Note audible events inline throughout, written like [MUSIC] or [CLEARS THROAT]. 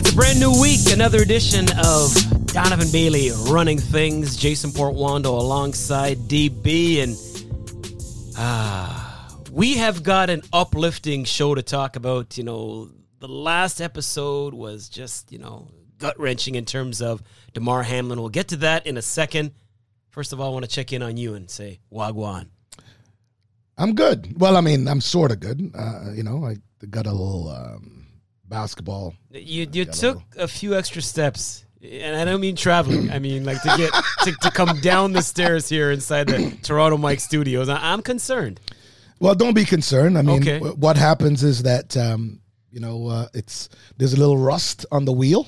It's a brand new week, another edition of Donovan Bailey running things. Jason Portuondo alongside DB, and ah, we have got an uplifting show to talk about. You know, the last episode was just you know gut wrenching in terms of Damar Hamlin. We'll get to that in a second. First of all, I want to check in on you and say Wagwan. I'm good. Well, I mean, I'm sort of good. Uh, you know, I got a little um, basketball. You you took a, few extra steps, and I don't mean traveling. I mean like to get to, to come down the stairs here inside the [COUGHS] Toronto Mike Studios. I, am concerned. Well, don't be concerned. I mean, Okay. w- what happens is that um, you know uh, it's there's a little rust on the wheel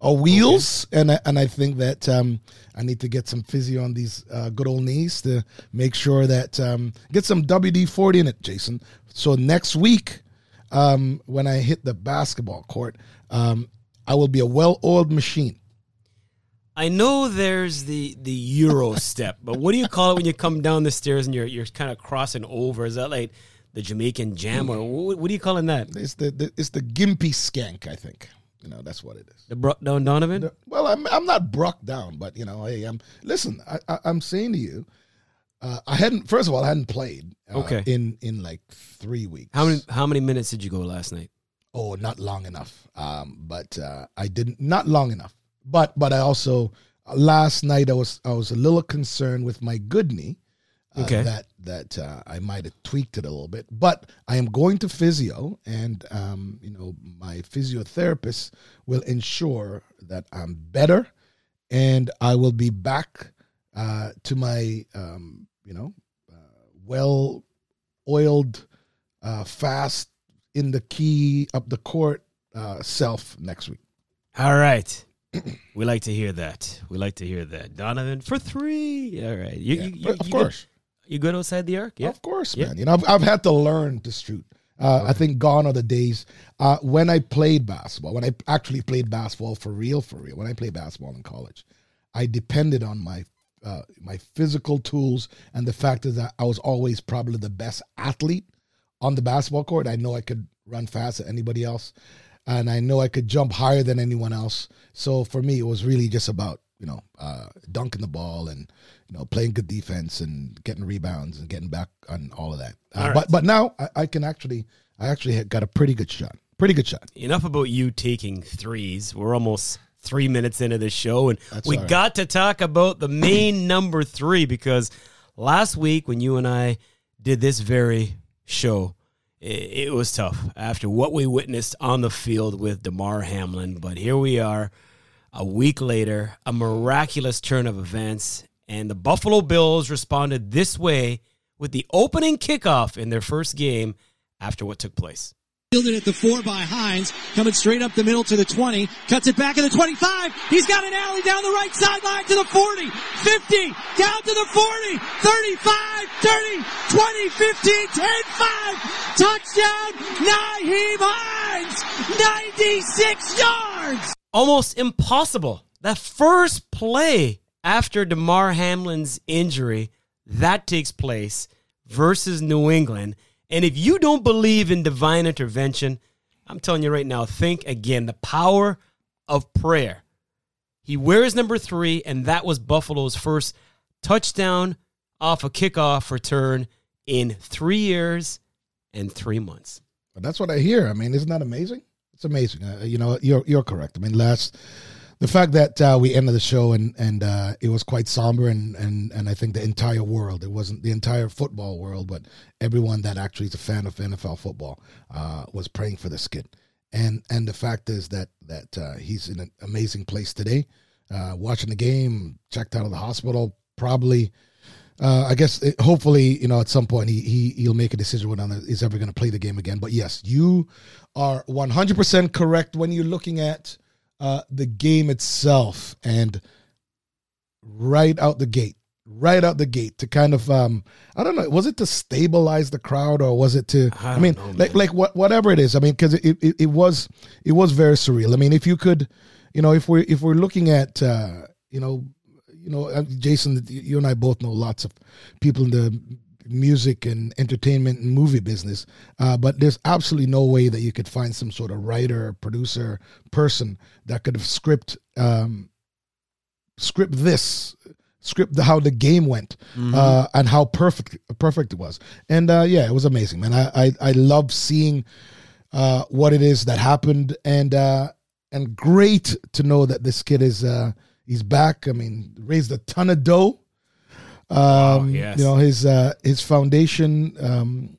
or wheels, and I, and I think that um, I need to get some physio on these uh, good old knees to make sure that um, get some WD forty in it, Jason. So next week, um, when I hit the basketball court, um, I will be a well-oiled machine. I know there's the the Euro [LAUGHS] step, but what do you call it when you come down the stairs and you're you're kind of crossing over? Is that like the Jamaican jam, or what, what are you calling that? It's the, the it's the gimpy skank, I think. You know, that's what it is. The Brock down Donovan? Well, I'm I'm not Brock down, but you know, hey, I'm listen. I, I I'm saying to you, uh, I hadn't. First of all, I hadn't played. Uh, Okay. In in like three weeks. How many how many minutes did you go last night? Oh, not long enough. Um, but uh, I didn't. Not long enough. But but I also uh, last night I was I was a little concerned with my good knee. Uh, Okay. That that uh, I might have tweaked it a little bit, but I am going to physio, and um, you know my physiotherapist will ensure that I'm better, and I will be back uh, to my um, you know uh, well oiled, uh, fast in the key up the court uh, self next week. All right. [CLEARS THROAT] we like to hear that. We like to hear that. Donovan for three. All right. You, Yeah, you, you, of course. Good, you good outside the arc? Yeah. Of course, Yeah. man. You know, I've, I've had to learn to shoot. Uh, I think gone are the days uh, when I played basketball, when I actually played basketball for real, for real. When I played basketball in college, I depended on my uh, my physical tools and the fact is that I was always probably the best athlete on the basketball court. I know I could run fast than anybody else, and I know I could jump higher than anyone else. So for me, it was really just about you know uh, dunking the ball and you know playing good defense and getting rebounds and getting back on all of that. Uh, All right. But but now I, I can actually I actually got a pretty good shot. Pretty good shot. Enough about you taking threes. We're almost three minutes into the show, and That's we right. got to talk about the main [CLEARS THROAT] number three because last week when you and I did this very show, it, it was tough after what we witnessed on the field with Damar Hamlin. But here we are, a week later, a miraculous turn of events, and the Buffalo Bills responded this way with the opening kickoff in their first game after what took place. Fielded at the four by Hines, coming straight up the middle to the 20, cuts it back at the 25. He's got an alley down the right sideline to the 40, 50, down to the 40, 35, 30, 20, 15, 10, 5. Touchdown, Nyheim Hines, 96 yards. almost impossible. That first play after Damar Hamlin's injury, that takes place versus New England. And if you don't believe in divine intervention, I'm telling you right now, think again. The power of prayer. He wears number three, and that was Buffalo's first touchdown off a kickoff return in three years and three months. That's what I hear. I mean, isn't that amazing? It's amazing. Uh, you know, you're you're correct. I mean, last the fact that uh, we ended the show and and uh, it was quite somber and and and I think the entire world. It wasn't the entire football world, but everyone that actually is a fan of NFL football uh, was praying for this kid. And and the fact is that that uh, he's in an amazing place today. Uh, watching the game, checked out of the hospital, probably. Uh, I guess it, hopefully you know at some point he he he'll make a decision whether he's ever going to play the game again. But yes, you are one hundred percent correct when you're looking at uh, the game itself and right out the gate, right out the gate to kind of um I don't know was it to stabilize the crowd or was it to I I, mean know, like like what whatever it is I mean because it, it it was it was very surreal. I mean if you could you know if we're if we're looking at uh you know you know uh, Jason you and I both know lots of people in the music and entertainment and movie business, uh, but there's absolutely no way that you could find some sort of writer, producer, person that could have script um, script this script the, how the game went uh, and how perfect perfect it was. And uh, yeah, it was amazing, man. I I, I love seeing uh, what it is that happened, and uh, and great to know that this kid is uh, he's back. I mean, raised a ton of dough. Um, yes. You know his uh, his foundation um,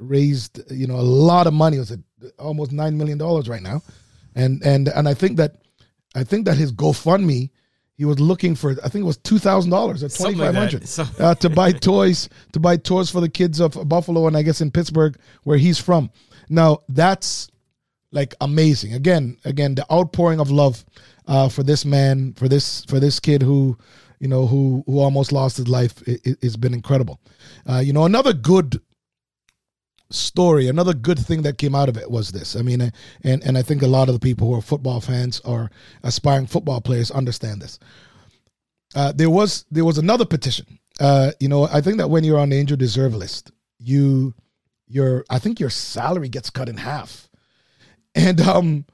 raised you know a lot of money. It was almost nine million dollars right now, and and and I think that I think that his GoFundMe he was looking for I think it was two thousand dollars or twenty like five hundred So- uh, to buy toys to buy toys for the kids of Buffalo and I guess in Pittsburgh where he's from. Now that's like amazing. Again, again, the outpouring of love uh, for this man, for this for this kid who, you know, who who almost lost his life, it, has been incredible. Uh, you know, another good story, another good thing that came out of it was this. I mean, uh, and and I think a lot of the people who are football fans or aspiring football players understand this. Uh, there was there was another petition. Uh, you know, I think that when you're on the injured reserve list, you your I think your salary gets cut in half, [LAUGHS] and um,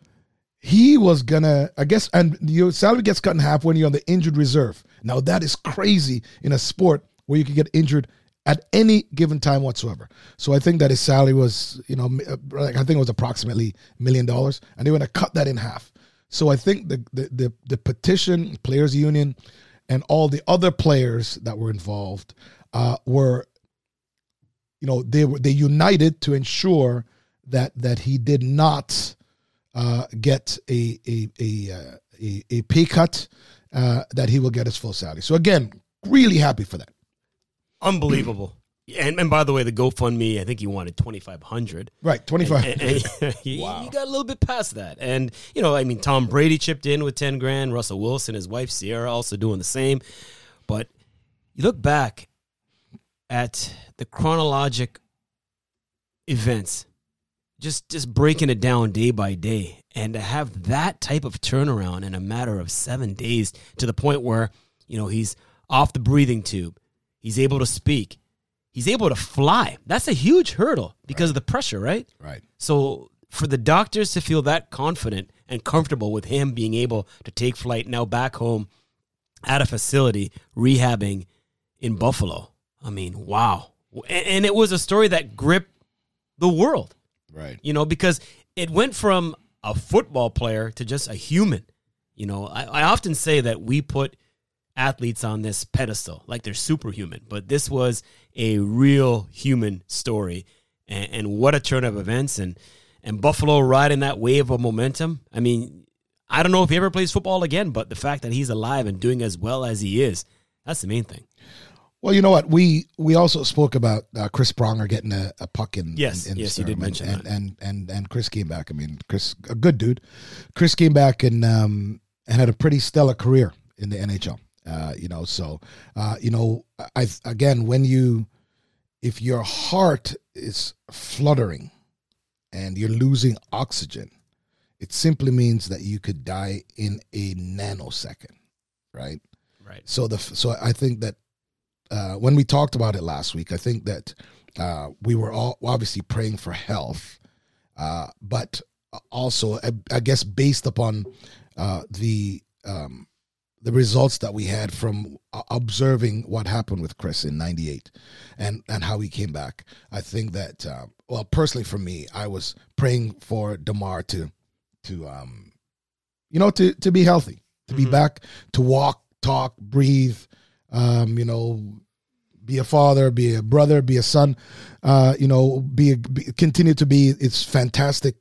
he was gonna I guess and your salary gets cut in half when you're on the injured reserve. Now that is crazy in a sport where you could get injured at any given time whatsoever. So I think that his salary was, you know, like I think it was approximately million dollars, and they were going to cut that in half. So I think the, the the the petition, players union, and all the other players that were involved uh, were, you know, they were they united to ensure that that he did not uh, get a a a, uh, a a pay cut, uh, that he will get his full salary. So again, really happy for that. Unbelievable. [CLEARS THROAT] And, and by the way, the GoFundMe, I think he wanted twenty five hundred. Right, twenty five. And [LAUGHS] he, got a little bit past that. And, you know, I mean, Tom Brady chipped in with 10 grand, Russell Wilson, his wife Sierra also doing the same. But you look back at the chronologic events, just just breaking it down day by day, and to have that type of turnaround in a matter of seven days to the point where, you know, he's off the breathing tube, he's able to speak, he's able to fly. That's a huge hurdle because of the pressure, right? Right. So for the doctors to feel that confident and comfortable with him being able to take flight now back home at a facility rehabbing in Buffalo, I mean, wow. And, and it was a story that gripped the world, Right. you know, because it went from a football player to just a human. You know, I, I often say that we put athletes on this pedestal like they're superhuman, but this was a real human story. And, and what a turn of events. And, and Buffalo riding that wave of momentum. I mean, I don't know if he ever plays football again, but the fact that he's alive and doing as well as he is, that's the main thing. Well, you know what? We we also spoke about uh, Chris Pronger getting a, a puck in. Yes, in, in yes, the you did mention and, that. and and and Chris came back. I mean, Chris, a good dude. Chris came back and um and had a pretty stellar career in the NHL. Uh, you know, so uh, you know, I again when you if your heart is fluttering and you're losing oxygen, it simply means that you could die in a nanosecond, right? Right. So the so I think that uh, when we talked about it last week, I think that uh, we were all obviously praying for health, uh, but also I, I guess based upon uh, the um, the results that we had from observing what happened with Chris in '98 and and how he came back, I think that uh, well personally for me, I was praying for Damar to to um, you know to to be healthy, to be Mhm. back, to walk, talk, breathe um, you know, be a father, be a brother, be a son, uh, you know, be, a, be continue to be its fantastic,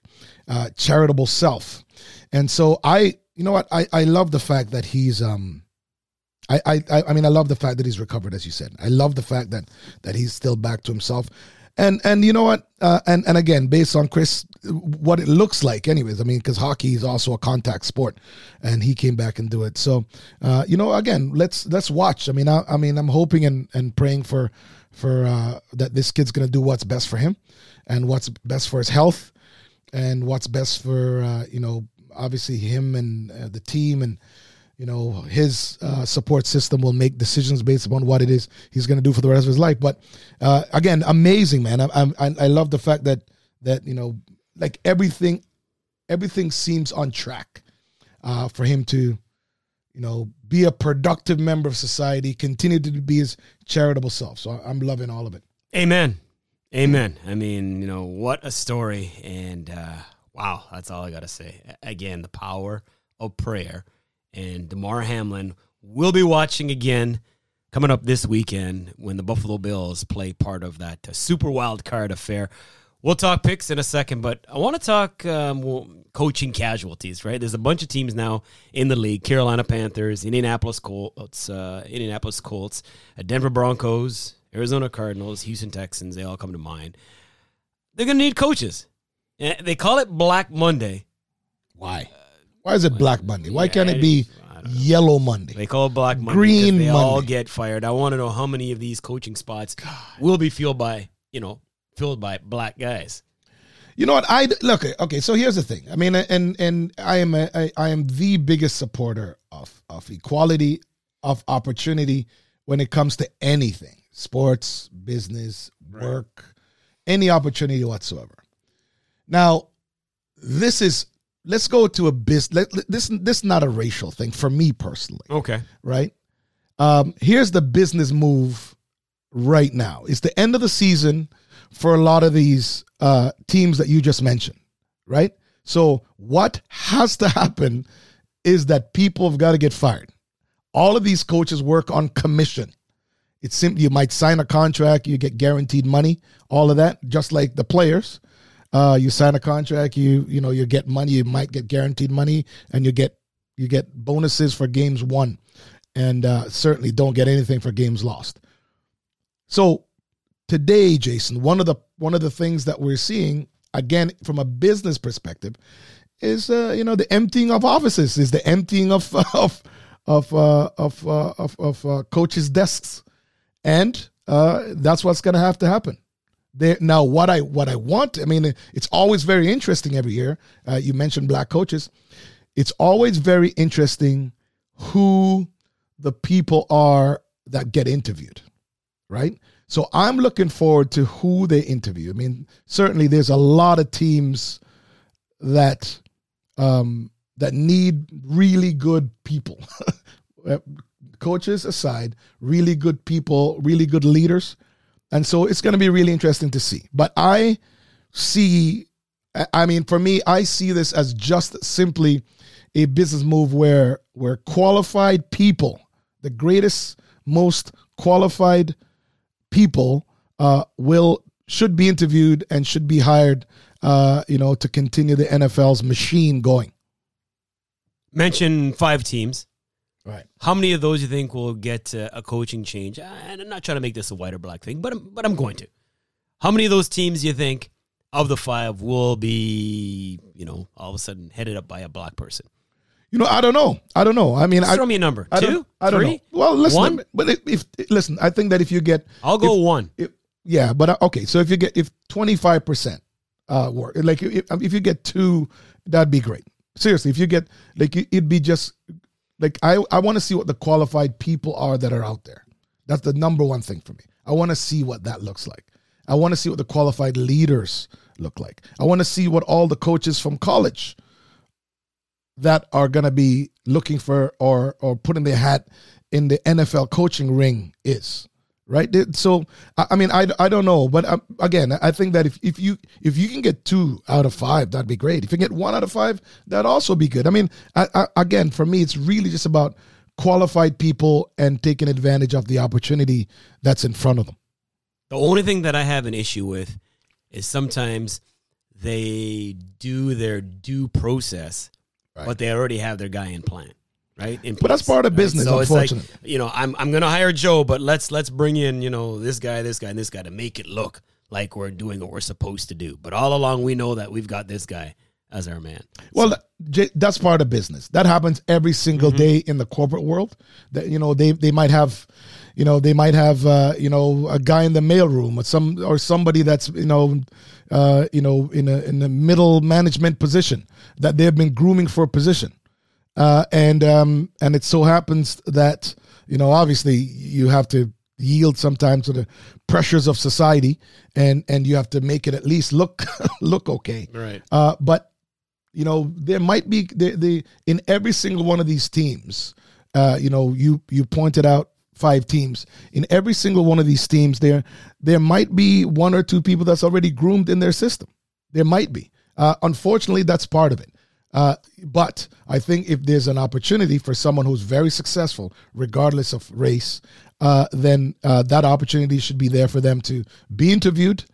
uh, charitable self. And so I, you know what, I, I love the fact that he's, um, I, I, I I mean, I love the fact that he's recovered, as you said. I love the fact that that he's still back to himself, and and you know what, uh, and and again, based on Chris, what it looks like, anyways. I mean, because hockey is also a contact sport, and he came back and do it. So, uh, you know, again, let's let's watch. I mean, I, I mean, I'm hoping and and praying for for uh, that this kid's gonna do what's best for him, and what's best for his health, and what's best for uh, you know, obviously him and uh, the team and you know his uh, support system will make decisions based upon what it is he's going to do for the rest of his life. But uh, again, amazing man. I, I I love the fact that that you know like everything everything seems on track uh, for him to you know be a productive member of society, continue to be his charitable self. So I'm loving all of it. Amen. Amen. I mean, you know, what a story. And uh, wow, that's all I got to say. Again, the power of prayer and Damar Hamlin will be watching again coming up this weekend when the Buffalo Bills play part of that uh, super wild card affair. We'll talk picks in a second, but I want to talk um, well, coaching casualties. Right, there's a bunch of teams now in the league: Carolina Panthers, Indianapolis Colts, uh, Indianapolis Colts, uh, Denver Broncos, Arizona Cardinals, Houston Texans. They all come to mind. They're going to need coaches. And they call it Black Monday. Why? Why is it Black Monday? Why can't it be Yellow Monday? They call it Black Monday. Green they Monday. all get fired. I want to know how many of these coaching spots will be filled by you know filled by black guys. You know what? I look. Okay, so here's the thing. I mean, and and I am a, I, I am the biggest supporter of of equality of opportunity when it comes to anything, sports, business, work, any opportunity whatsoever. Now, this is let's go to a business. This this is not a racial thing for me personally, Okay. right? Um, here's the business move right now. It's the end of the season for a lot of these uh, teams that you just mentioned, right? So what has to happen is that people have got to get fired. All of these coaches work on commission. It's simply you might sign a contract, you get guaranteed money, all of that, just like the players. Uh, you sign a contract, you you know you get money, you might get guaranteed money, and you get you get bonuses for games won, and uh, certainly don't get anything for games lost. So today, Jason, one of the one of the things that we're seeing again from a business perspective is uh, you know the emptying of offices, is the emptying of [LAUGHS] of of uh, of uh, of, of uh, coaches' desks, and uh, that's what's going to have to happen. There now, what I what I want, I mean, it's always very interesting every year. Uh, you mentioned black coaches. It's always very interesting who the people are that get interviewed, right? So I'm looking forward to who they interview. I mean, certainly there's a lot of teams that um, that need really good people. [LAUGHS] Coaches aside, really good people, really good leaders. And so it's going to be really interesting to see. But I see, I mean, for me, I see this as just simply a business move where where qualified people, the greatest, most qualified people, uh, will should be interviewed and should be hired, uh, you know, to continue the NFL's machine going. Mention five teams. Right. How many of those you think will get a coaching change? And I'm not trying to make this a white or black thing, but I'm, but I'm going to. How many of those teams you think of the five will be, you know, all of a sudden headed up by a black person? You know, I don't know. I don't know. I mean, Just I throw me a number. I Two, don't, I don't three, know. Well, listen, one. but if, if listen, I think that if you get, I'll go if- one. if, yeah, but uh, okay. So if you get if twenty five percent uh work, like if, if you get two, that'd be great. Seriously, if you get like it'd be just like I I want to see what the qualified people are that are out there. That's the number one thing for me. I want to see what that looks like. I want to see what the qualified leaders look like. I want to see what all the coaches from college that are going to be looking for or or putting their hat in the NFL coaching ring is right? So i I mean i, I don't know but um, again i think that if, if you if you can get two out of five that'd be great. If you get one out of five that'd also be good. I mean I, I, again for me it's really just about qualified people and taking advantage of the opportunity that's in front of them. The only thing that I have an issue with is sometimes they do their due process, Right. but they already have their guy in plan, right? In But that's part of right? business, So it's like unfortunately. you know, I'm I'm gonna hire Joe, but let's let's bring in you know this guy, this guy, and this guy to make it look like we're doing what we're supposed to do. But all along, we know that we've got this guy as our man. Well, that's part of business. That happens every single day in the corporate world. That you know they they might have, you know they might have uh, you know a guy in the mailroom or some or somebody that's you know uh, you know in a in a middle management position that they've been grooming for a position. Uh, and um, and it so happens that you know obviously you have to yield sometimes to the pressures of society, and and you have to make it at least look [LAUGHS] look okay. Right. Uh, but you know there might be the, the in every single one of these teams. Uh, you know you you pointed out five teams in every single one of these teams there there might be one or two people that's already groomed in their system there might be uh, unfortunately that's part of it uh, but I think if there's an opportunity for someone who's very successful, regardless of race, uh, then uh, that opportunity should be there for them to be interviewed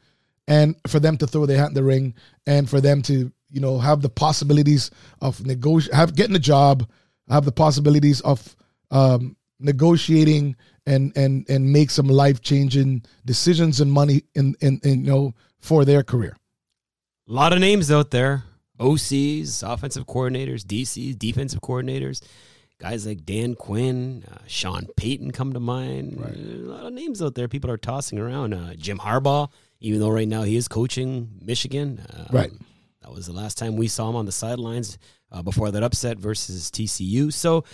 and for them to throw their hat in the ring and for them to, you know, have the possibilities of negotiate, have getting a job, have the possibilities of um, negotiating and and and make some life changing decisions and money in, in in you know for their career. A lot of names out there. OCs, offensive coordinators, DCs, defensive coordinators, guys like Dan Quinn, uh, Sean Payton come to mind. Right. A lot of names out there people are tossing around. Uh, Jim Harbaugh, even though right now he is coaching Michigan. Um, Right. That was the last time we saw him on the sidelines uh, before that upset versus TCU. So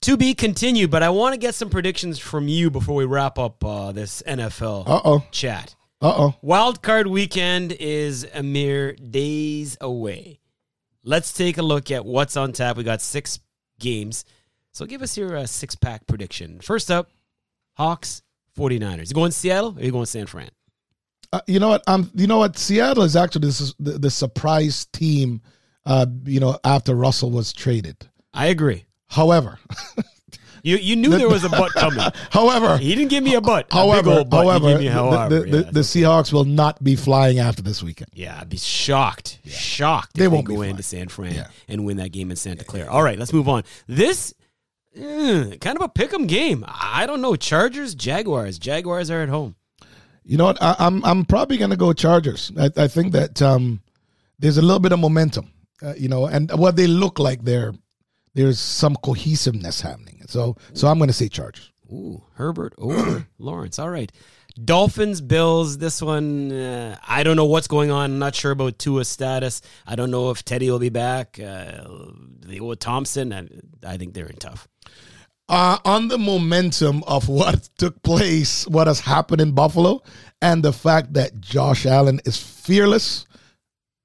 to be continued, but I want to get some predictions from you before we wrap up uh, this NFL Uh oh. chat. Uh oh. Wild card weekend is a mere days away. Let's take a look at what's on tap. We got six games. So give us your uh, six pack prediction. First up, Hawks, 49ers. You going Seattle or you going San Fran? Uh, you know what? Um, you know what? Seattle is actually this the, the surprise team. Uh, you know, after Russell was traded. I agree. However, [LAUGHS] You you knew there was a butt coming. [LAUGHS] however, He didn't give me a butt. however, old butt. However, a the, however. the, yeah, the, the Seahawks will not be flying after this weekend. Yeah, I'd be shocked, shocked. They won't they go into San Fran Yeah. and win that game in Santa Clara. All right, let's move on. This eh, kind of a pick'em game. I don't know. Chargers, Jaguars. Jaguars are at home. You know what? I, I'm I'm probably going to go Chargers. I, I think that um, there's a little bit of momentum. Uh, you know, and what they look like, there there's some cohesiveness happening. So so I'm going to say Chargers. Ooh, Herbert over [COUGHS] Lawrence. All right. Dolphins, Bills. This one, uh, I don't know what's going on. I'm not sure about Tua's status. I don't know if Teddy will be back. Uh, the old Thompson. I, I think they're in tough. uh, on the momentum of what took place, what has happened in Buffalo, and the fact that Josh Allen is fearless,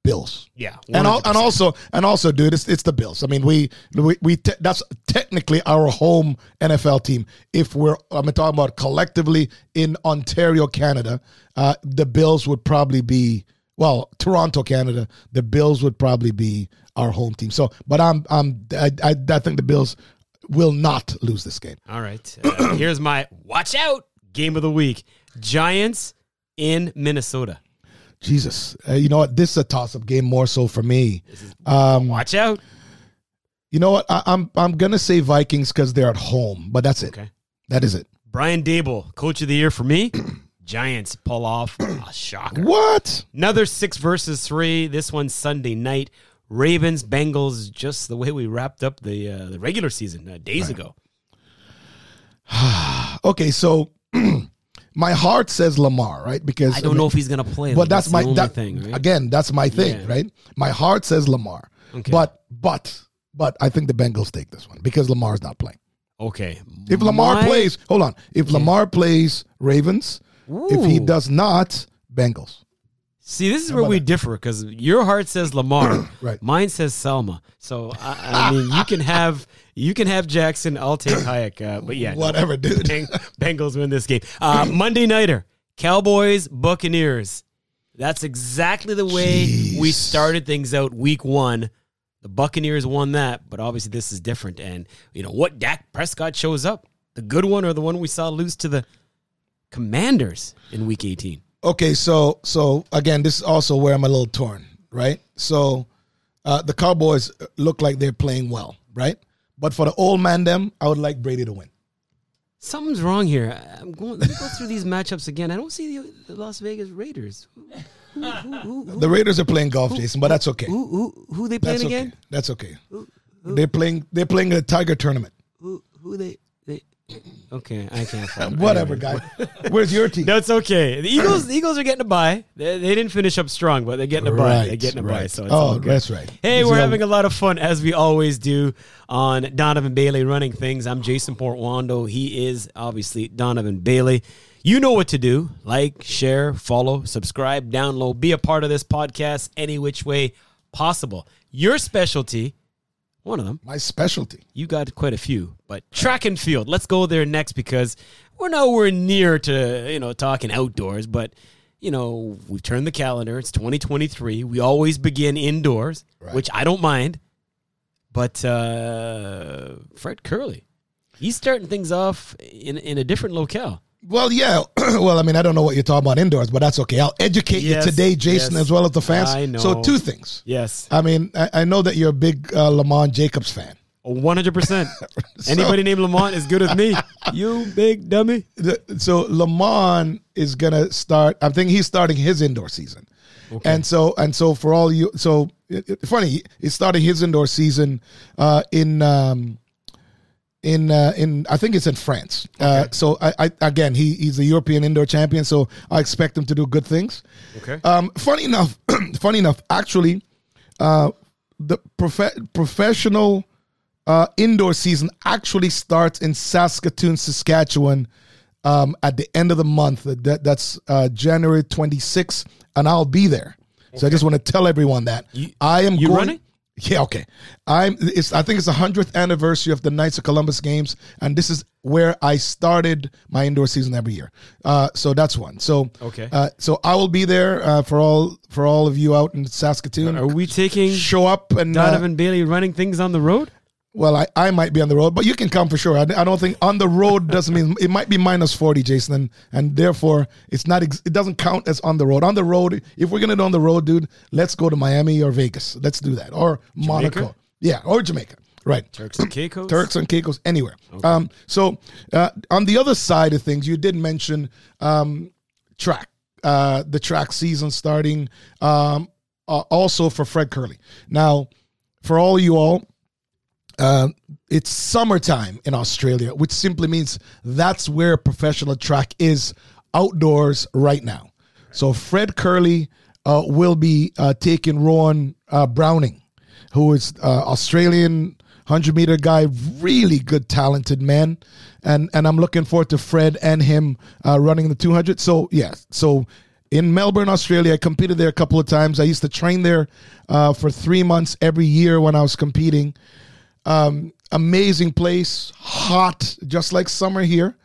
Bills. Yeah, And, al- and also and also, dude, it's, it's the Bills. I mean, we we, we te- that's technically our home NFL team. If we're I'm talking about collectively in Ontario, Canada, uh, the Bills would probably be well, Toronto, Canada. The Bills would probably be our home team. So, but I'm I'm I, I, I think the Bills will not lose this game. All right. Uh, here's my watch out game of the week Giants in Minnesota. Jesus, uh, you know what? This is a toss-up game more so for me. Um, Watch out. you know what? I, I'm I'm gonna say Vikings because they're at home, but that's it. Okay. That is it. Brian Daboll, coach of the year for me. [CLEARS THROAT] Giants pull off a shocker. What? Another six versus three. This one Sunday night. Ravens, Bengals, just the way we wrapped up the uh, the regular season uh, days ago. [SIGHS] Okay, so [CLEARS THROAT] my heart says Lamar, right? Because I don't know if he's gonna play. But Like, that's, the my that, thing. Right? again. That's my thing, Yeah. right? My heart says Lamar, Okay. but but but I think the Bengals take this one because Lamar's not playing. Okay. If Lamar My- plays, hold on. If Lamar plays Ravens, if he does not, Bengals. See, this is where we differ because your heart says Lamar, [COUGHS] Right. Mine says Salma. So I, I mean, you can have you can have Jackson. I'll take [COUGHS] Hayek. Uh, but yeah, no, Whatever, dude. Beng- Bengals win this game. Uh, Monday nighter, Cowboys Buccaneers. That's exactly the way we started things out week one. The Buccaneers won that, but obviously this is different. And you know what? Dak Prescott shows up, the good one or the one we saw lose to the Commanders in week eighteen. Okay, so so again, this is also where I'm a little torn, right? So uh, the Cowboys look like they're playing well, right? But for the old man, them, I would like Brady to win. Something's wrong here. I'm going. Let me go through these matchups again. I don't see the, the Las Vegas Raiders. Who, who, who, The Raiders are playing golf, Jason, but that's okay. who, who, who they playing That's okay. again? That's okay. They're playing. They're playing a Tiger tournament. Who, who they? Okay, I can't. [LAUGHS] Follow. Whatever, Anyway. guy. Where's your team? That's okay. The Eagles, the Eagles are getting a bye. They, they didn't finish up strong, but they're getting a bye. They're getting a bye, so it's Oh, all good. that's right. Hey, It's we're having a lot of fun as we always do on Donovan Bailey running things. I'm Jason Portuondo. He is obviously Donovan Bailey. You know what to do: like, share, follow, subscribe, download, be a part of this podcast any which way possible. Your specialty, one of them. my specialty. You got quite a few, but track and field. Let's go there next because we're nowhere near to you know talking outdoors, but you know we've turned the calendar. It's 2023. We always begin indoors, which I don't mind. But uh, Fred Kerley, he's starting things off in in a different locale. Well, yeah. [CLEARS THROAT] well, I mean, I don't know what you're talking about indoors, but that's okay. I'll educate Yes, you today, Jason, yes. as well as the fans. I know. So, two things. Yes, I mean, I, I know that you're a big uh, Lamont Jacobs fan. 100. percent [LAUGHS] Anybody named Lamont is good as me. [LAUGHS] You big dummy. The- So, Lamont is gonna start. I think he's starting his indoor season, and so and so for all you. So it, it- funny, he's starting his indoor season uh, in. Um, in uh, in I think it's in France. Uh, so I, I again he he's a European indoor champion, so I expect him to do good things. Okay. Um, funny enough, [CLEARS THROAT] funny enough, actually, uh, the prof- professional uh, indoor season actually starts in Saskatoon, Saskatchewan, um, at the end of the month. That that's uh, January 26th, and I'll be there. So I just want to tell everyone that You- I am you going. running? Yeah, okay. I'm. It's. I think it's the hundredth anniversary of the Knights of Columbus games, and this is where I started my indoor season every year. Uh, so that's one. So Okay. Uh, so I will be there uh, for all for all of you out in Saskatoon. Are we taking Show up and uh, Donovan Bailey running things on the road? Well, I, I might be on the road, but you can come for sure. I, I don't think on the road doesn't mean it might be minus forty, Jason, and, and therefore it's not. Ex, it doesn't count as on the road. On the road, if we're gonna do on the road, dude, let's go to Miami or Vegas. Let's do that or Monaco. Yeah, or Jamaica. Right. Turks and Caicos. Turks and Caicos, anywhere. Um, so uh, on the other side of things, you did mention um, track, uh, the track season starting um, uh, also for Fred Kerley. Now, for all you all, uh, it's summertime in Australia, which simply means that's where professional track is outdoors right now. So Fred Kerley uh, will be uh, taking Rohan uh, Browning, who is uh, Australian 100 meter guy, really good, talented man. And, and I'm looking forward to Fred and him uh, running the 200. So, yeah, so in Melbourne, Australia. I competed there a couple of times. I used to train there uh, for three months every year when I was competing. Um, amazing place, hot, just like summer here.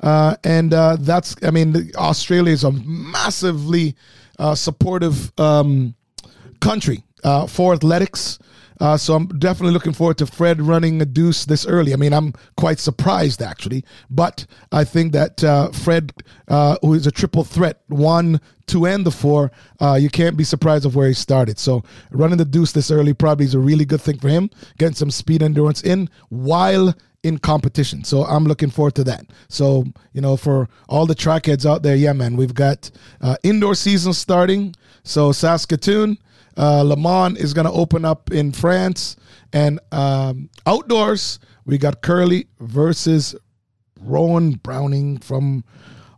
Uh, and uh, that's, I mean, Australia is a massively uh, supportive um, country uh, for athletics. Uh, so I'm definitely looking forward to Fred running a deuce this early. I mean, I'm quite surprised actually, but I think that uh, Fred, uh, who is a triple threat, one, two, and the four, uh, you can't be surprised of where he started. So running the deuce this early probably is a really good thing for him, getting some speed endurance in while in competition. So I'm looking forward to that. So, you know, for all the track heads out there, yeah, man, we've got uh, indoor season starting. So Saskatoon, uh, Le Mans is going to open up in France. And um, outdoors, we got Kerley versus Rohan Browning from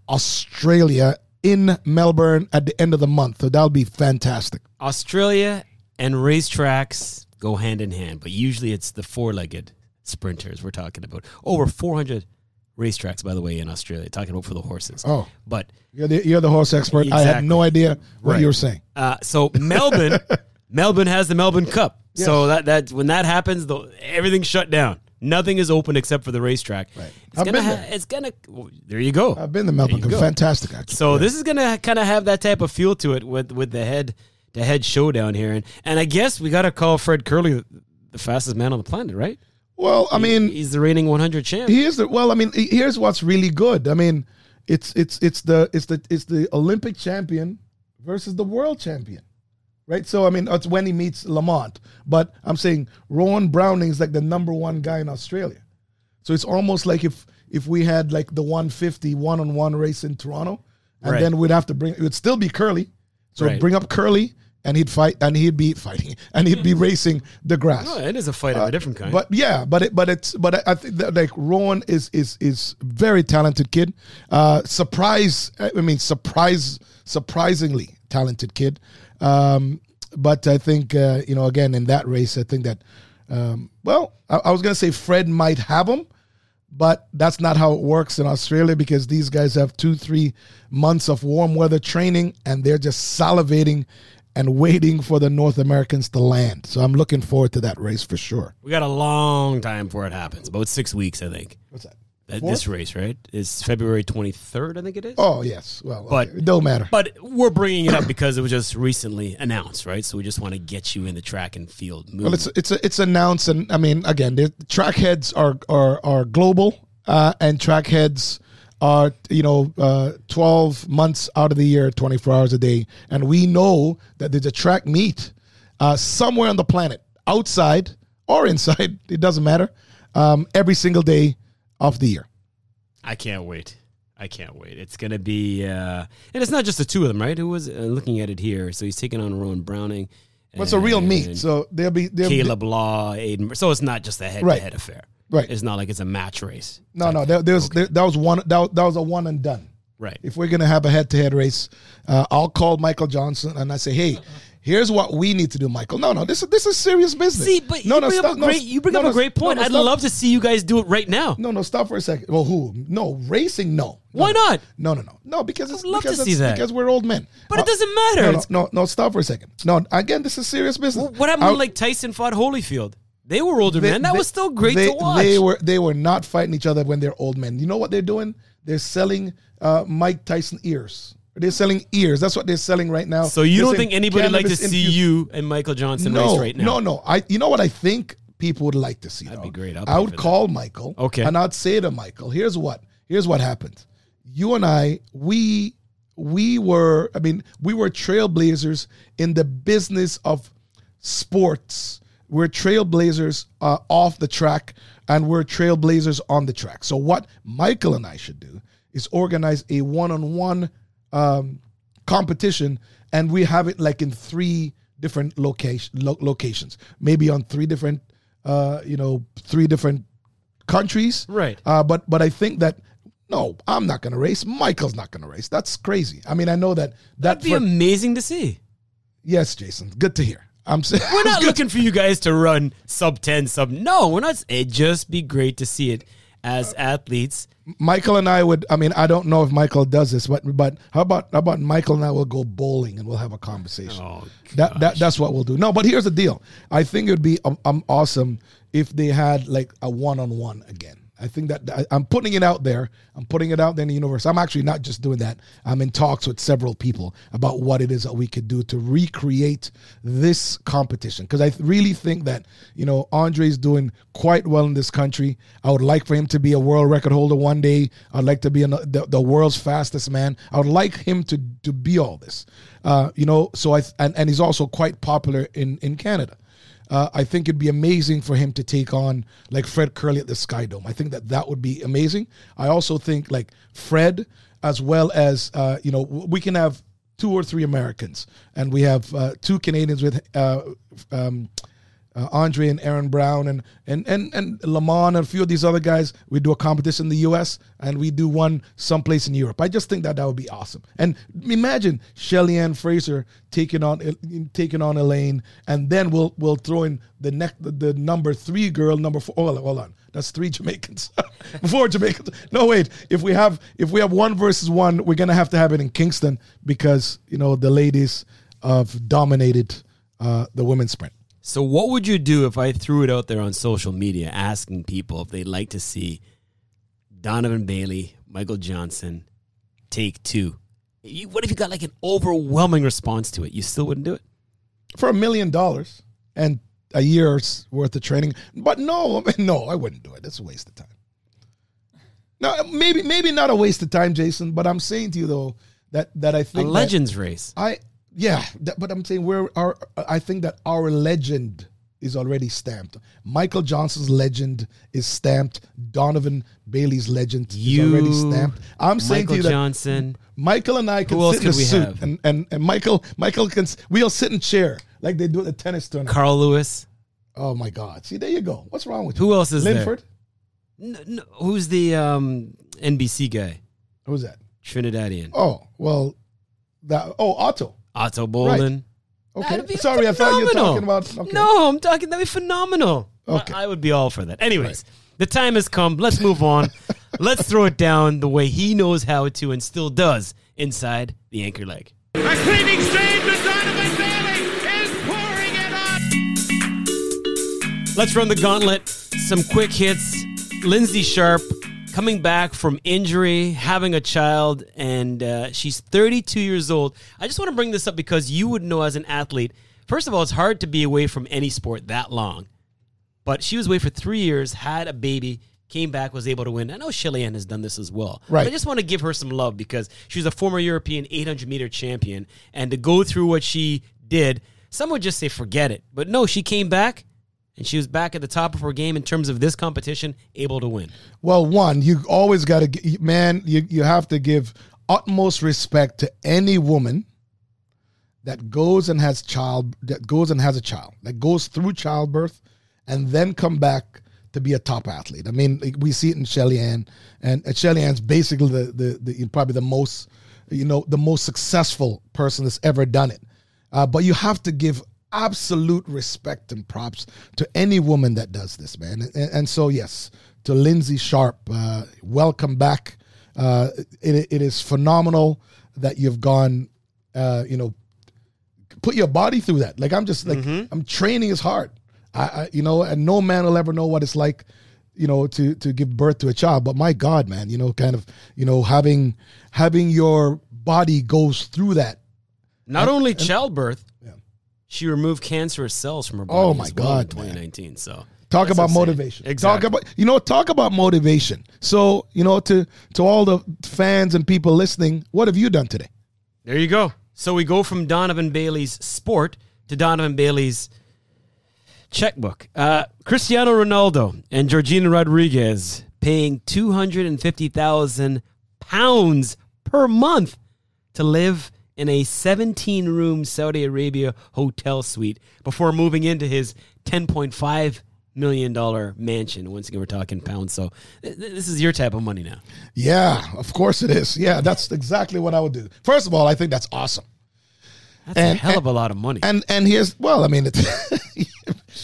Australia in Melbourne at the end of the month. So that'll be fantastic. Australia and racetracks go hand in hand, but usually it's the four-legged sprinters we're talking about. Over 400 racetracks, by the way, in Australia. Talking about for the horses. Oh. but You're the, you're the horse expert. I had no idea what Right. you were saying. uh, so Melbourne, [LAUGHS] Melbourne has the Melbourne Cup. So that that when that happens, the, everything's shut down. Nothing is open except for the racetrack. Right. It's I've gonna. been Ha- there. it's gonna. well, there you go. I've been to Melbourne. There you go. Fantastic, actually. So this is gonna kind of have that type of feel to it with with the head the head showdown here, and and I guess we got to call Fred Kerley the fastest man on the planet, right? Well, I mean, he's the reigning 100 champ. Here's the well. I mean, here's what's really good. I mean, it's it's it's the it's the it's the Olympic champion versus the world champion, right? So I mean, it's when he meets Lamont. But I'm saying Rohan Browning is like the number one guy in Australia. So it's almost like if if we had like the 150 one on one race in Toronto, and Right. then we'd have to bring it would still be Kerley. So Right. bring up Kerley and he'd fight, and he'd be fighting, and he'd be racing the grass. Oh, it is a fight of a different kind. But yeah, but it, but it's but I, I think that like Rohan is is is very talented kid. Uh, surprise, I mean surprise, surprisingly talented kid. Um, but I think uh, you know again in that race, I think that um, well, I, I was gonna say Fred might have him, but that's not how it works in Australia because these guys have two three months of warm weather training and they're just salivating and waiting for the North Americans to land. So I'm looking forward to that race for sure. we got a long time before it happens. About six weeks, I think. What's that? That, this race, right? Is February 23rd, I think it is. Oh yes. Well, But- okay. it don't matter. But we're bringing it up because it was just recently announced, right? So we just want to get you in the track and field movement. Well, it's it's it's announced, and I mean, again, the track heads are are are global, uh, and track heads are you know uh, twelve months out of the year, twenty four hours a day, and we know that there's a track meet uh, somewhere on the planet, outside or inside, [LAUGHS] it doesn't matter, um, every single day of the year. I can't wait. I can't wait. It's gonna be, uh, and it's not just the two of them, right? Who was uh, looking at it here? So he's taking on Rohan Browning. Well, it's a real meet, so there'll be there'll be- Caleb Law, Aiden. So it's not just a head-to-head affair. Right. It's not like it's a match race. no, no, there, there's there, that was one that, that was a one and done. Right. if we're going to have a head-to-head race, uh, I'll call Michael Johnson and I say, "Hey, here's what we need to do, Michael." No, no, this is this is serious business. See, but no, you no, bring stop, up a no, great. You bring no, up a great point. no, no, I'd stop. love to see you guys do it right now. No, no, stop for a second. Well, who? No, racing. No. No, Why not? No, no, no, no. Because it's I'd love to see that. because we're old men. But it Uh, doesn't matter. No, no, no, no. Stop for a second. No, again, this is serious business. What happened I- when like Tyson fought Holyfield? They were older They- men. That they- was still great they, to watch. They were they were not fighting each other when they're old men. You know what they're doing? They're selling uh, Mike Tyson ears. They're selling ears. That's what they're selling right now. so you They're don't think anybody would like to cannabis see you and Michael Johnson no, race right now? No, no. I you know what I think people would like to see. That'd though? be great. I'll I would call Michael. Okay. And I'd say to Michael, here's what here's what happened. You and I, we we were, I mean, we were trailblazers in the business of sports. We're trailblazers uh, off the track and we're trailblazers on the track. So what Michael and I should do is organize a one-on-one um, competition and we have it like in three different location lo- locations. Maybe on three different uh you know three different countries. Right. uh but but i think that no i'm not gonna race. Michael's not gonna race. That's crazy. I mean i know that that That'd be for- amazing to see. yes jason. Good to hear i'm saying We're [LAUGHS] not looking for you guys to run sub 10, sub. No, we're not. It'd just be great to see it as athletes. michael and i would i mean i don't know if michael does this but but how about how about michael and i will go bowling and we'll have a conversation Oh, That, that that's what we'll do. No, but here's the deal. I think it would be um, um, awesome if they had like a one-on-one again. I think that I'm putting it out there. I'm putting it out there in the universe. I'm actually not just doing that. I'm in talks with several people about what it is that we could do to recreate this competition because I really think that you know Andre's doing quite well in this country. I would like for him to be a world record holder one day. I'd like to be an, the, the world's fastest man. I would like him to to be all this. Uh, you know, so I and, and he's also quite popular in in Canada. Uh, I think it'd be amazing for him to take on like Fred Kerley at the Sky Dome. I think that that would be amazing. I also think like Fred, as well as uh, you know, we can have two or three Americans, and we have uh, two Canadians with uh, um, uh, Andre and Aaron Brown and and and and Lamont and a few of these other guys. We do a competition in the U.S. and we do one someplace in Europe. I just think that that would be awesome. And imagine Shelly Ann Fraser taking on taking on Elaine, and then we'll we'll throw in the neck the, the number three girl, number four. Hold on, hold on. That's three Jamaicans, [LAUGHS] four Jamaicans. No, wait. If we have if we have one versus one, we're gonna have to have it in Kingston because you know the ladies have dominated uh, the women's sprint. So, what would you do if I threw it out there on social media asking people if they'd like to see Donovan Bailey, Michael Johnson take two? You, what if you got like an overwhelming response to it? You still wouldn't do it? for a million dollars and a year's worth of training. But no, I [LAUGHS] mean, no, I wouldn't do it. That's a waste of time. No, maybe maybe not a waste of time, Jason. But I'm saying to you though that that I A think that legends race. I yeah, that, but I'm saying we're our. I think that our legend is already stamped. Michael Johnson's legend is stamped. Donovan Bailey's legend You, is already stamped. I'm saying Michael to you that Johnson. Michael and I can Who sit in a suit, have? and, and and Michael Michael can we'll sit in chair like they do at the tennis tournament. Carl Lewis. oh my God! See, there you go. What's wrong with you? Who else is Linford? there? N- n- who's the um, NBC guy? Who's that? Trinidadian. Oh well, that oh Ato. Ato Boldon. Okay, That'd be sorry, I thought you were talking about. Okay. No, I'm talking. That'd be phenomenal. Okay. I, I would be all for that. Anyways, the time has come. Let's move on. [LAUGHS] Let's throw it down the way he knows how to and still does inside the anchor leg. A cleaning save to Donovan Bailey is pouring it up. Let's run the gauntlet. Some quick hits. Lindsay Sharp coming back from injury, having a child, and uh, she's 32 years old. I just want to bring this up because you would know as an athlete. First of all, it's hard to be away from any sport that long. But she was away for three years, had a baby, came back, was able to win. I know Shelly-Ann has done this as well. Right. I just want to give her some love because she was a former European 800 meter champion. And to go through what she did, some would just say forget it. But no, she came back and she was back at the top of her game in terms of this competition, able to win. Well, one, you always got to, man, you, you have to give utmost respect to any woman that goes and has child, that goes and has a child, that goes through childbirth and then come back to be a top athlete. I mean, we see it in Shelly Ann, and, Shelly Ann's basically the, the, the, probably the most, you know, the most successful person that's ever done it. Uh, but you have to give absolute respect and props to any woman that does this, man. And, and so, yes, to Lynsey Sharp, uh, welcome back. Uh, it, it is phenomenal that you've gone, uh, you know, put your body through that. Like I'm just like I'm training as hard. I, I, you know, and no man will ever know what it's like, you know, to to give birth to a child. But my God, man, you know, kind of, you know, having having your body goes through that Not only childbirth. She removed cancerous cells from her body. Oh, my as well in God, man. 2019. So Talk That's about motivation. Exactly. Talk about you know talk about motivation. So you know to to all the fans and people listening, what have you done today? There you go. So we go from Donovan Bailey's sport to Donovan Bailey's checkbook. Uh, Cristiano Ronaldo and Georgina Rodriguez paying two hundred and fifty thousand pounds per month to live in a 17 room Saudi Arabia hotel suite before moving into his 10.5 million dollar mansion. Once again, we're talking pounds. So th- th- this is your type of money now. Yeah, of course it is. Yeah, that's exactly what I would do. First of all, I think that's awesome. That's And- a hell of a lot of money. And and here's well, I mean, it's,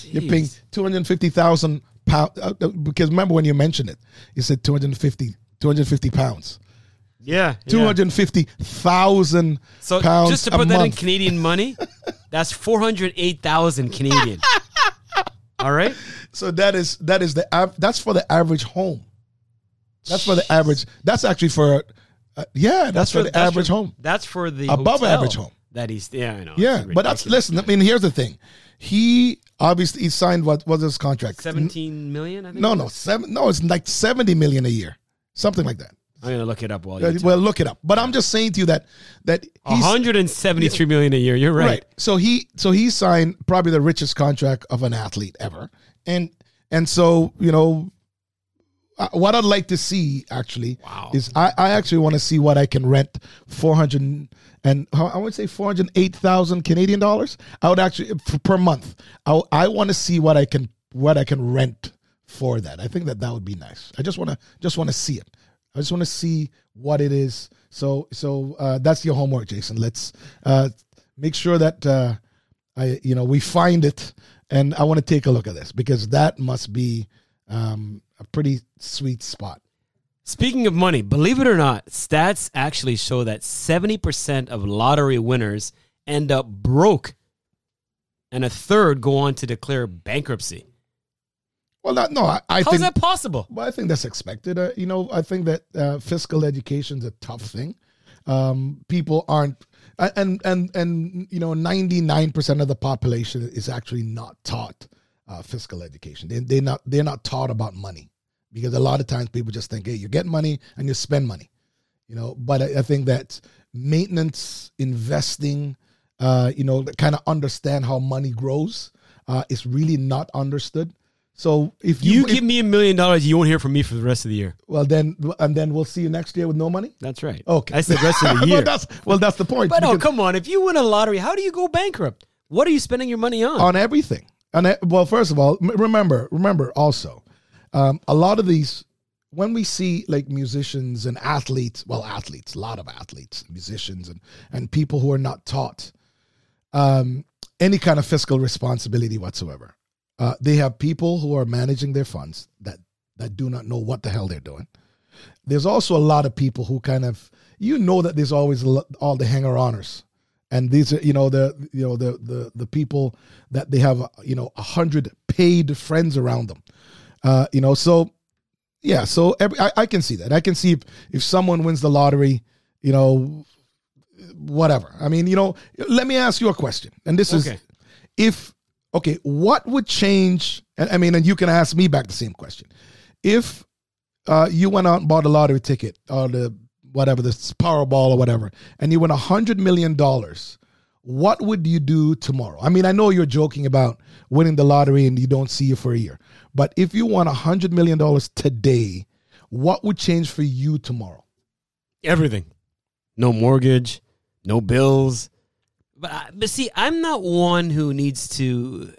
[LAUGHS] you're paying two hundred fifty thousand pounds uh, because remember when you mentioned it, you said 250, 250 pounds, yeah, two hundred fifty thousand So pounds just to put that in. Canadian money, [LAUGHS] that's four hundred eight thousand Canadian. All right, So that is that is the av- that's for the average home. That's for the average. That's actually for, uh, yeah, that's, for the that's average for- home. That's for the Above average home. that he's. Yeah, I know. Yeah, but that's listen. I mean, here's the thing. He obviously he signed what was his contract? seventeen million. I think. No, no, seven. No, it's like seventy million a year, something like that. I'm gonna look it up while you. Well, look it up. But I'm just saying to you that that he's hundred and seventy-three million a year. You're right. right. So he so he signed probably the richest contract of an athlete ever, and and so you know uh, what I'd like to see actually Wow. is I, I actually want to see what I can rent four hundred and how- I would say four hundred eight thousand Canadian dollars. I would actually per month. I I want to see what I can what I can rent for that. I think that that would be nice. I just want to just want to see it. I just want to see what it is. So so uh, that's your homework, Jason. Let's uh, make sure that uh, I you know we find it, and I want to take a look at this because that must be um, a pretty sweet spot. Speaking of money, believe it or not, stats actually show that seventy percent of lottery winners end up broke, and a third go on to declare bankruptcy. Well, not, no, I, I How is think that possible? Well, I think that's expected. Uh, you know, I think that uh, fiscal education is a tough thing. Um, people aren't, and and and you know, ninety nine percent of the population is actually not taught uh, fiscal education. They they not they're not taught about money because a lot of times people just think, hey, you get money and you spend money, you know. But I, I think that maintenance, investing, uh, you know, kind of understand how money grows. uh, is really not understood. So if you, You if- give me a million dollars, you won't hear from me for the rest of the year. well, then and then we'll see you next year with no money. That's right. Okay, That's the rest of the [LAUGHS] well, year. that's well, that's the point. but no, because- come on. If you win a lottery, how do you go bankrupt? What are you spending your money on? on everything. And uh, well, first of all, remember, remember also, um, a lot of these when we see like musicians and athletes, well, athletes, a lot of athletes, musicians, and and people who are not taught um, any kind of fiscal responsibility whatsoever. Uh, they have people who are managing their funds that that do not know what the hell they're doing. There's also a lot of people who kind of you know that there's always all the hanger honors. And these are you know the you know the the the people that they have you know a hundred paid friends around them. Uh you know so yeah so every, I, I can see that. I can see if, if someone wins the lottery you know whatever. I mean you know let me ask you a question. And this is if okay what would change and i mean and you can ask me back the same question if uh, you went out and bought a lottery ticket or the whatever the Powerball or whatever, and you win a hundred million dollars, what would you do tomorrow? I mean, I know you're joking about winning the lottery and you don't see you for a year, but if you won a hundred million dollars today, what would change for you tomorrow? Everything. No mortgage, no bills. But, I, but see, I'm not one who needs to.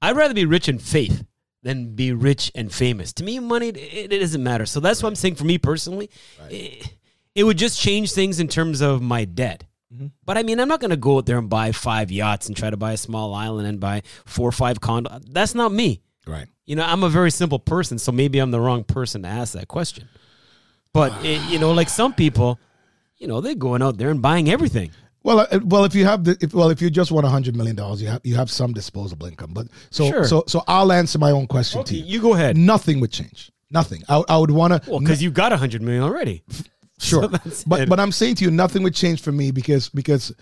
I'd rather be rich in faith than be rich and famous. To me, money it, it doesn't matter. So that's what I'm saying. For me personally, it, it would just change things in terms of my debt. Mm-hmm. But I mean, I'm not going to go out there and buy five yachts and try to buy a small island and buy four or five condos. That's not me. Right. You know, I'm a very simple person, so maybe I'm the wrong person to ask that question. But it, you know, like some people, you know, they're going out there and buying everything. Well, uh, well, if you have the, if, well, if you just want a hundred million dollars, you have you have some disposable income. But so Sure. so so I'll answer my own question to Okay, you. you go ahead. Nothing would change. Nothing. I, I would want to. Well, because you got a hundred million already. Sure, [LAUGHS] So but it. but I'm saying to you, nothing would change for me because because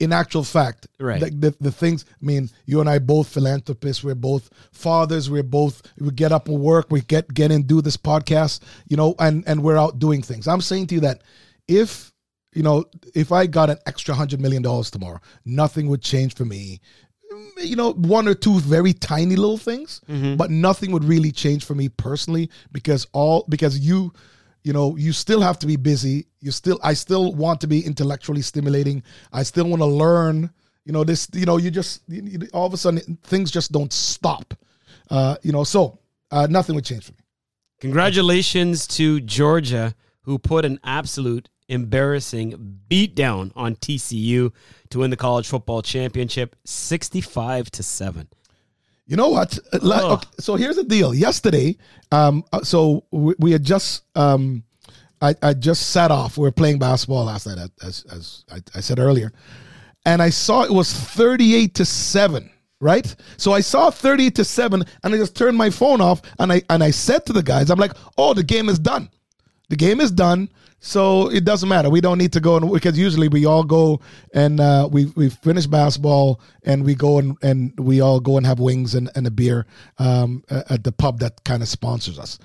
in actual fact, Right. the, the the things. I mean, you and I both philanthropists. We're both fathers. We're both we get up and work. We get get in do this podcast. You know, and and we're out doing things. I'm saying to you that if you know if I got an extra hundred million dollars tomorrow, nothing would change for me. You know, one or two very tiny little things, but nothing would really change for me personally because all because you you know you still have to be busy. You still i still want to be intellectually stimulating. I still want to learn. You know this you know you just you, you- all of a sudden things just don't stop. Uh you know so uh nothing would change for me. Congratulations to Georgia, who put an absolute embarrassing beatdown on TCU to win the college football championship, sixty-five to seven. You know what? La- okay, so here's the deal. Yesterday, um, uh, so we, we had just, um, I, I just sat off. We were playing basketball last night, as as I, I said earlier, and I saw it was 38 to seven. Right, so I saw 38 to seven, and I just turned my phone off, and I and I said to the guys, I'm like, "Oh, the game is done. The game is done." So it doesn't matter. We don't need to go and because usually we all go and uh, we we finish basketball and we go and, and we all go and have wings and, and a beer um, at the pub that kind of sponsors us.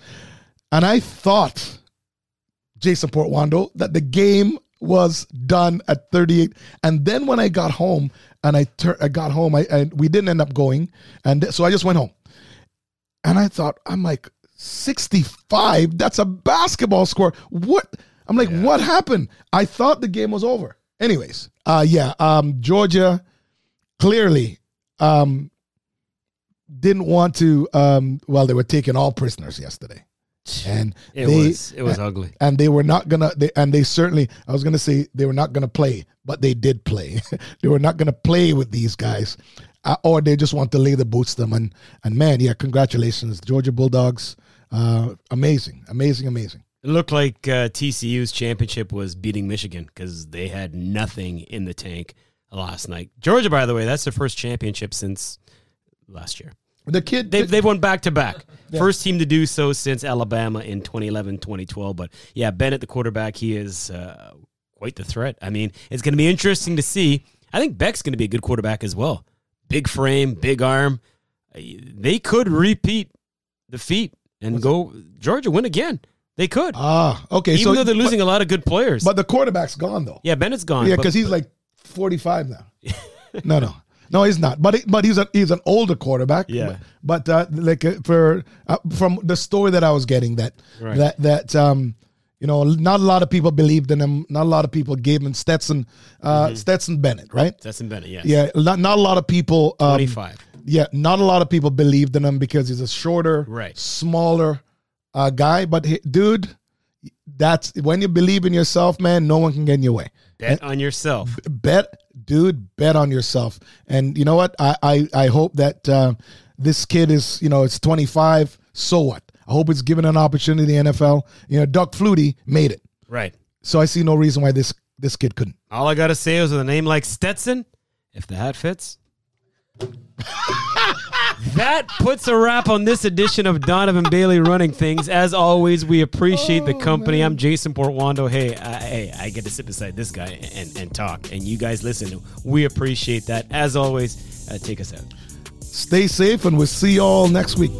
And I thought, Jason Portuondo, that the game was done at 38. And then when I got home and I tur- I got home, I and we didn't end up going, and th- so I just went home. And I thought, I'm like, 65? That's a basketball score. What? I'm like, what happened? I thought the game was over. Anyways, uh, yeah, um, Georgia clearly um, didn't want to. Um, well, they were taking all prisoners yesterday, and It they, was it was ugly. and they were not gonna. They, and they certainly, I was gonna say they were not gonna play, but they did play. [LAUGHS] they were not gonna play with these guys, uh, or they just want to lay the boots them. And and man, yeah, congratulations, Georgia Bulldogs. Uh, amazing, amazing, amazing. It looked like uh, TCU's championship was beating Michigan because they had nothing in the tank last night. Georgia, by the way, that's their first championship since last year. The kid, They've, they've won back to back. [LAUGHS] First team to do so since Alabama in 2011, 2012. But yeah, Bennett, the quarterback, he is uh, quite the threat. I mean, it's going to be interesting to see. I think Beck's going to be a good quarterback as well. Big frame, big arm. They could repeat the feat and go Georgia win again. They could, ah, okay. even so though they're losing a lot of good players. but, but the quarterback's gone though. yeah, Bennett's gone. Yeah, because he's like 45 now. [LAUGHS] no, no. No, he's not. But he, but he's a he's an older quarterback. Yeah. But uh, like uh, for uh, from the story that I was getting that Right. that that um you know not a lot of people believed in him. Not a lot of people gave him Stetson uh Mm-hmm. Stetson Bennett, right? In Bennett, yes. Yeah. Not not a lot of people. Um, 25. Yeah, not a lot of people believed in him because he's a shorter, Right. smaller uh, guy. But he, dude, that's when you believe in yourself, man. No one can get in your way. Bet on yourself. Bet, dude, bet on yourself. And you know what? I I, I hope that uh, this kid is, you know, it's 25. So what? I hope it's given an opportunity NFL. You know, Doug Flutie made it, Right. so I see no reason why this this kid couldn't. All I gotta say is with a name like Stetson, if the hat fits. [LAUGHS] that puts a wrap on this edition of Donovan Bailey running things. As always, we appreciate the company. I'm Jason Portuondo. Hey, I, hey, I get to sit beside this guy and, and talk, and you guys listen. We appreciate that. As always, uh, take us out. Stay safe, and we'll see y'all next week.